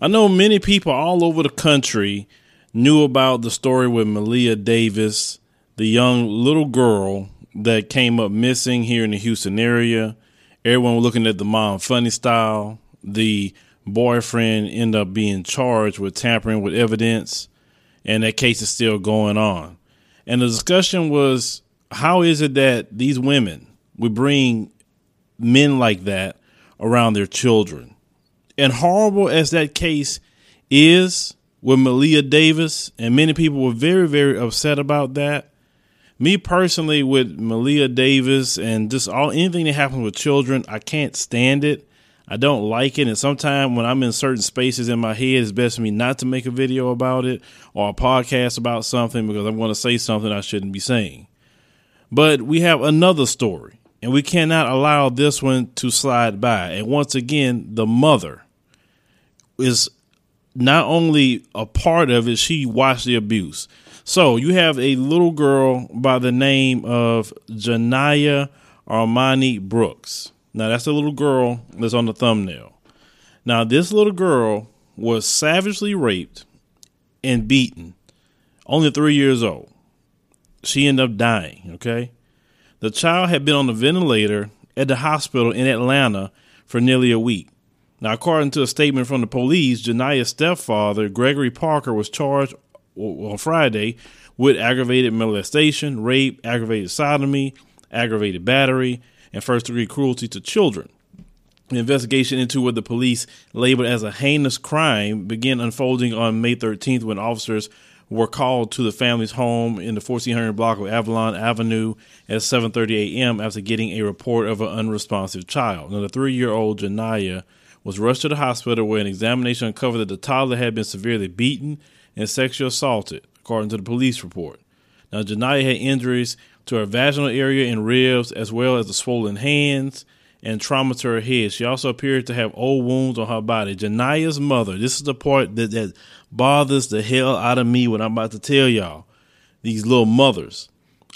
I know many people all over the country knew about the story with Maleah Davis, the young little girl that came up missing here in the Houston area. Everyone was looking at the mom funny style. The boyfriend ended up being charged with tampering with evidence, and that case is still going on. And the discussion was how is it that these women would bring men like that around their children? And horrible as that case is with Maleah Davis, and many people were very, very upset about that. Me personally, with Maleah Davis and just all anything that happens with children, I can't stand it. I don't like it. And sometimes when I'm in certain spaces in my head, it's best for me not to make a video about it or a podcast about something because I'm going to say something I shouldn't be saying. But we have another story, and we cannot allow this one to slide by. And once again, the mother is not only a part of it, she watched the abuse. So you have a little girl by the name of Janiyah Armani Brooks. Now that's the little girl that's on the thumbnail. Now this little girl was savagely raped and beaten, only three years old. She ended up dying, okay? The child had been on the ventilator at the hospital in Atlanta for nearly a week. Now, according to a statement from the police, Janiyah's stepfather, Gregory Parker, was charged on Friday with aggravated molestation, rape, aggravated sodomy, aggravated battery, and first degree cruelty to children. The investigation into what the police labeled as a heinous crime began unfolding on May 13th when officers were called to the family's home in the 1400 block of Avalon Avenue at 7:30 a.m. after getting a report of an unresponsive child. Now, the three-year-old Janiyah was rushed to the hospital where an examination uncovered that the toddler had been severely beaten and sexually assaulted, according to the police report. Now, Janiyah had injuries to her vaginal area and ribs, as well as the swollen hands and trauma to her head. She also appeared to have old wounds on her body. Janiyah's mother, this is the part that, that bothers the hell out of me when I'm about to tell y'all. These little mothers.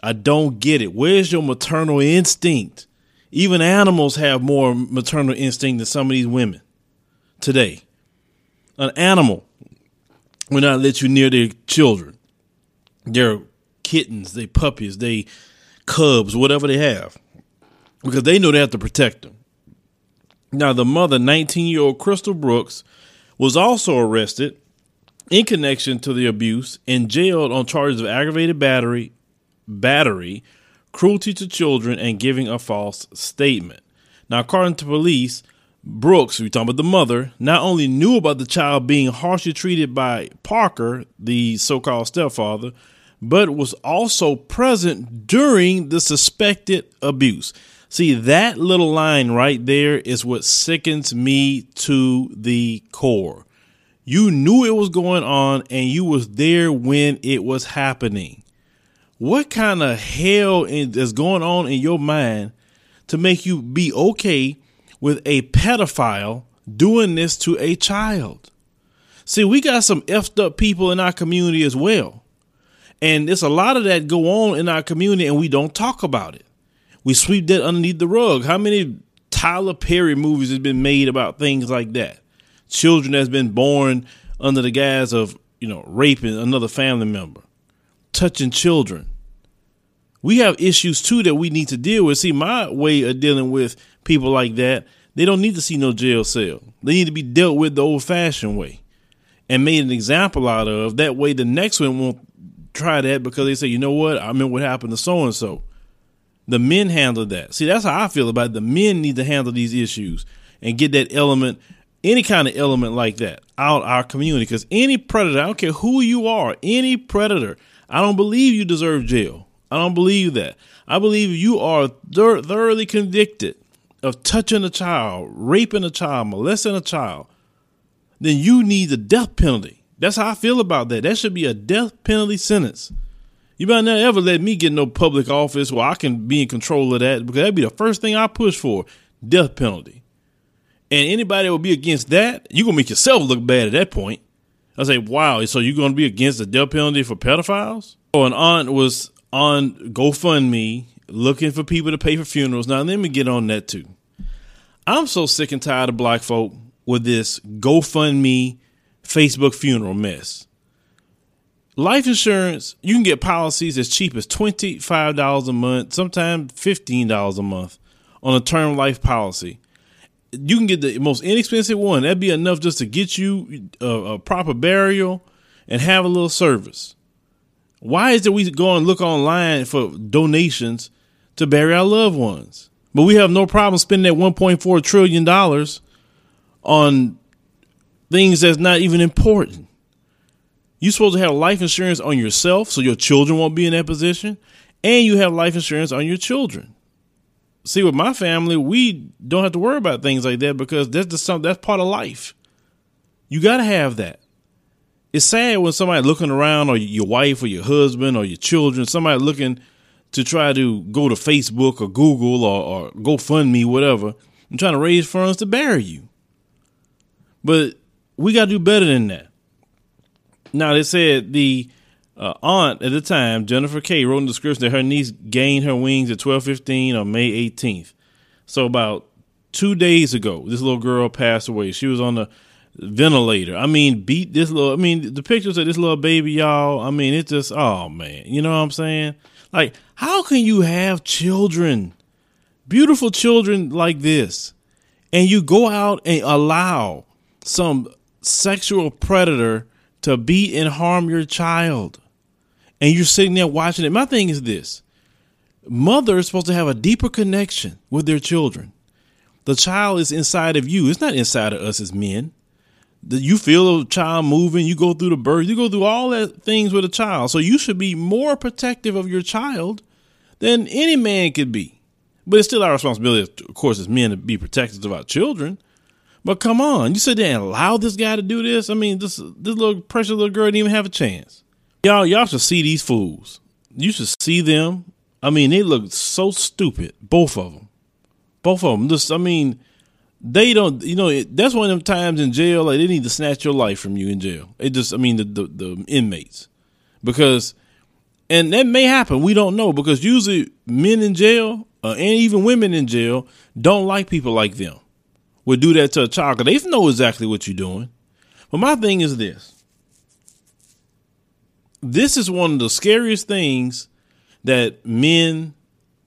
I don't get it. Where's your maternal instinct? Even animals have more maternal instinct than some of these women today. An animal will not let you near their children, their kittens, their puppies, they cubs, whatever they have, because they know they have to protect them. Now, the mother, 19 year old Crystal Brooks, was also arrested in connection to the abuse and jailed on charges of aggravated battery, battery, cruelty to children, and giving a false statement. Now, according to police, Brooks, we talking about the mother, not only knew about the child being harshly treated by Parker, the so-called stepfather, but was also present during the suspected abuse. See, that little line right there is what sickens me to the core. You knew it was going on and you was there when it was happening what kind of hell is going on in your mind to make you be okay with a pedophile doing this to a child? See, we got some effed up people in our community as well. And there's a lot of that go on in our community and we don't talk about it. We sweep that underneath the rug. How many Tyler Perry movies has been made about things like that? Children that's been born under the guise of, you know, raping another family member, touching children we have issues too that we need to deal with. See, my way of dealing with people like that, they don't need to see no jail cell. They need to be dealt with the old fashioned way and made an example out of. That way, the next one won't try that because they say, you know what? I mean, what happened to so and so. The men handle that. See, that's how I feel about it. The men need to handle these issues and get that element, any kind of element like that, out our community. Because any predator, I don't care who you are, any predator, I don't believe you deserve jail. I don't believe that. I believe you are thoroughly convicted of touching a child, raping a child, molesting a child, then you need the death penalty. That's how I feel about that. That should be a death penalty sentence. You better not ever let me get no public office where I can be in control of that because that'd be the first thing I push for death penalty. And anybody that would be against that, you're going to make yourself look bad at that point. I say, wow, so you're going to be against the death penalty for pedophiles? Oh, an aunt was on GoFundMe looking for people to pay for funerals. Now, let me get on that too. I'm so sick and tired of black folk with this GoFundMe Facebook funeral mess. Life insurance, you can get policies as cheap as $25 a month, sometimes $15 a month on a term life policy. You can get the most inexpensive one. That'd be enough just to get you a, a proper burial and have a little service. Why is it we go and look online for donations to bury our loved ones? But we have no problem spending that $1.4 trillion on things that's not even important. You're supposed to have life insurance on yourself so your children won't be in that position, and you have life insurance on your children. See, with my family, we don't have to worry about things like that because that's just something that's part of life. You got to have that. It's sad when somebody looking around, or your wife, or your husband, or your children, somebody looking to try to go to Facebook or Google or, or GoFundMe, whatever, and trying to raise funds to bury you. But we got to do better than that. Now, they said the uh, aunt at the time, Jennifer K, wrote in the description that her niece gained her wings at 12:15 on May 18th. So about two days ago, this little girl passed away. She was on the ventilator. I mean, beat this little. I mean, the pictures of this little baby, y'all. I mean, it's just, oh man, you know what I'm saying? Like, how can you have children, beautiful children like this, and you go out and allow some sexual predator to beat and harm your child? And you're sitting there watching it. My thing is this mother is supposed to have a deeper connection with their children. The child is inside of you, it's not inside of us as men you feel a child moving, you go through the birth, you go through all that things with a child. So you should be more protective of your child than any man could be. But it's still our responsibility, of course, as men to be protectors of our children. But come on, you sit there and allow this guy to do this? I mean, this this little precious little girl didn't even have a chance. Y'all, y'all should see these fools. You should see them. I mean, they look so stupid, both of them. Both of them. Just, I mean, they don't you know it, that's one of them times in jail like they need to snatch your life from you in jail it just i mean the the, the inmates because and that may happen. We don't know because usually men in jail uh, and even women in jail don't like people like them. Would do that to a child because they know exactly what you're doing. But my thing is this. This is one of the scariest things that men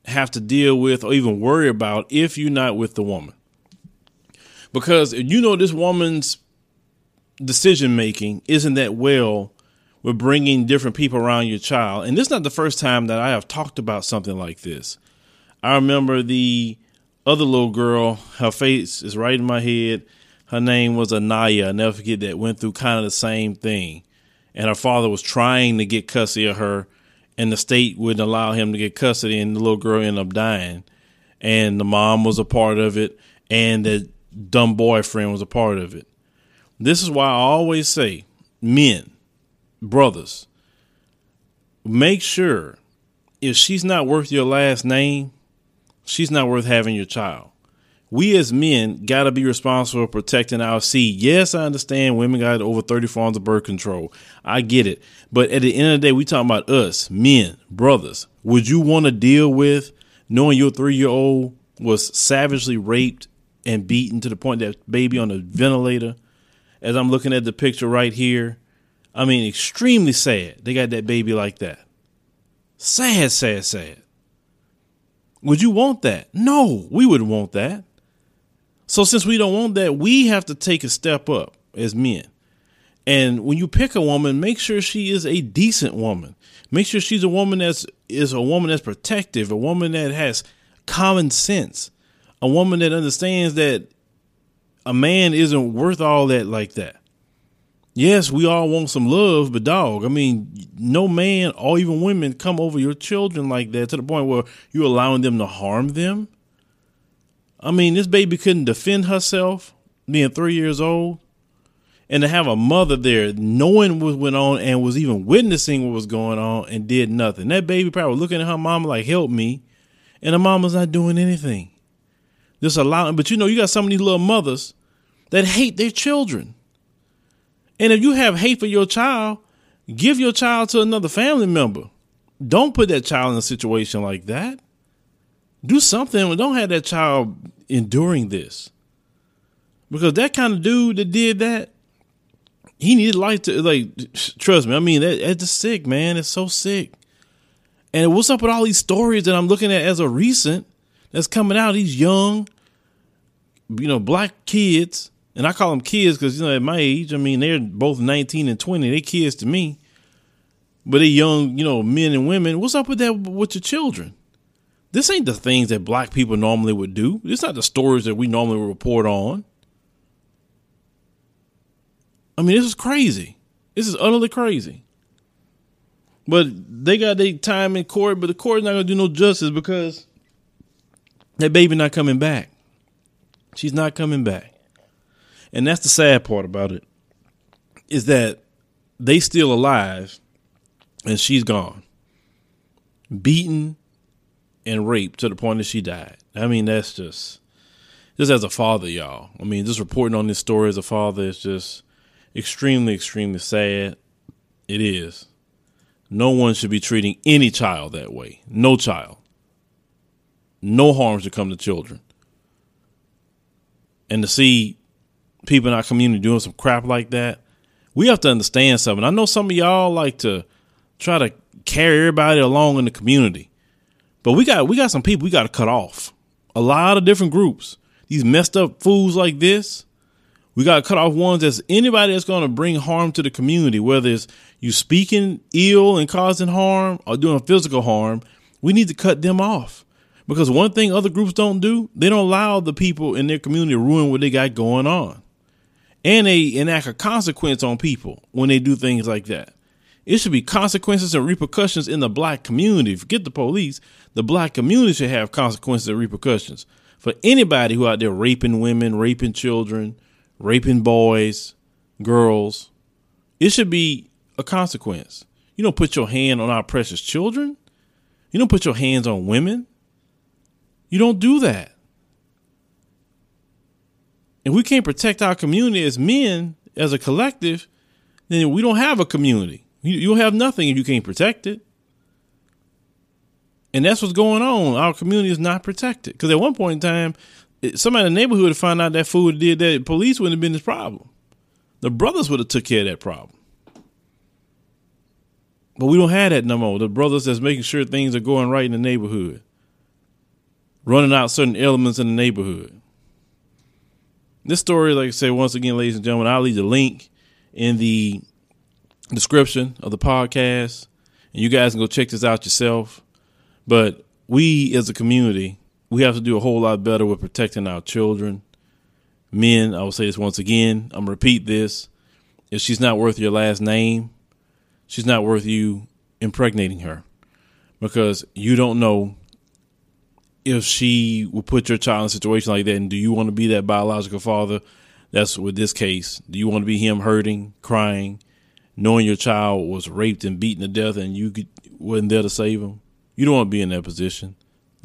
have to deal with or even worry about if you're not with the woman. Because you know this woman's decision making isn't that well with bringing different people around your child. And this is not the first time that I have talked about something like this. I remember the other little girl, her face is right in my head. Her name was Anaya. I never forget that. Went through kind of the same thing. And her father was trying to get custody of her, and the state wouldn't allow him to get custody, and the little girl ended up dying. And the mom was a part of it, and the dumb boyfriend was a part of it. This is why I always say, men, brothers, make sure if she's not worth your last name, she's not worth having your child. We as men got to be responsible for protecting our seed. Yes, I understand women got over 30 forms of birth control. I get it. But at the end of the day, we talking about us, men, brothers. Would you want to deal with knowing your three year old was savagely raped and beaten to the point that baby on a ventilator. As I'm looking at the picture right here, I mean, extremely sad. They got that baby like that. Sad, sad, sad. Would you want that? No, we wouldn't want that. So since we don't want that, we have to take a step up as men. And when you pick a woman, make sure she is a decent woman. Make sure she's a woman that's is a woman that's protective, a woman that has common sense, a woman that understands that a man isn't worth all that like that. Yes, we all want some love, but dog, I mean, no man or even women come over your children like that to the point where you're allowing them to harm them. I mean, this baby couldn't defend herself, being three years old, and to have a mother there knowing what went on and was even witnessing what was going on and did nothing. That baby probably looking at her mama like, help me. And the mama's not doing anything. Just allowing, but you know, you got some of these little mothers that hate their children. And if you have hate for your child, give your child to another family member. Don't put that child in a situation like that. Do something. Don't have that child enduring this. Because that kind of dude that did that, He needed life to like. Trust me, I mean that, that's just sick, man. It's so sick. And what's up with all these stories that I'm looking at as a recent that's coming out? These young, you know, black kids, and I call them kids because you know at my age, I mean they're both 19 and 20. They kids to me, but they young, you know, men and women. What's up with that with your children? This ain't the things that black people normally would do. It's not the stories that we normally report on. I mean, this is crazy. This is utterly crazy. But they got their time in court, but the court's not gonna do no justice because that baby not coming back. She's not coming back. And that's the sad part about it. Is that they still alive and she's gone. Beaten and raped to the point that she died. I mean, that's just just as a father, y'all. I mean, just reporting on this story as a father is just extremely, extremely sad. It is. No one should be treating any child that way. No child. No harm should come to children. And to see people in our community doing some crap like that, we have to understand something. I know some of y'all like to try to carry everybody along in the community. But we got we got some people we got to cut off. A lot of different groups. These messed up fools like this, we got to cut off ones that's anybody that's going to bring harm to the community, whether it's you speaking ill and causing harm or doing physical harm. We need to cut them off because one thing other groups don't do, they don't allow the people in their community to ruin what they got going on, and they enact a consequence on people when they do things like that. It should be consequences and repercussions in the black community. Forget the police. The black community should have consequences and repercussions for anybody who out there raping women, raping children, raping boys, girls. It should be a consequence. You don't put your hand on our precious children. You don't put your hands on women. You don't do that. If we can't protect our community as men, as a collective, then we don't have a community. You, you'll have nothing if you can't protect it. And that's what's going on. Our community is not protected. Because at one point in time, somebody in the neighborhood would find out that food did that, police wouldn't have been his problem. The brothers would have took care of that problem. But we don't have that no more. The brothers that's making sure things are going right in the neighborhood, running out certain elements in the neighborhood. This story, like I said, once again, ladies and gentlemen, I'll leave the link in the description of the podcast, and you guys can go check this out yourself. But we as a community, we have to do a whole lot better with protecting our children. Men, I will say this once again, I'm gonna repeat this. If she's not worth your last name, she's not worth you impregnating her. Because you don't know if she would put your child in a situation like that and do you want to be that biological father? That's with this case. Do you want to be him hurting, crying, knowing your child was raped and beaten to death and you could, wasn't there to save him. You don't want to be in that position.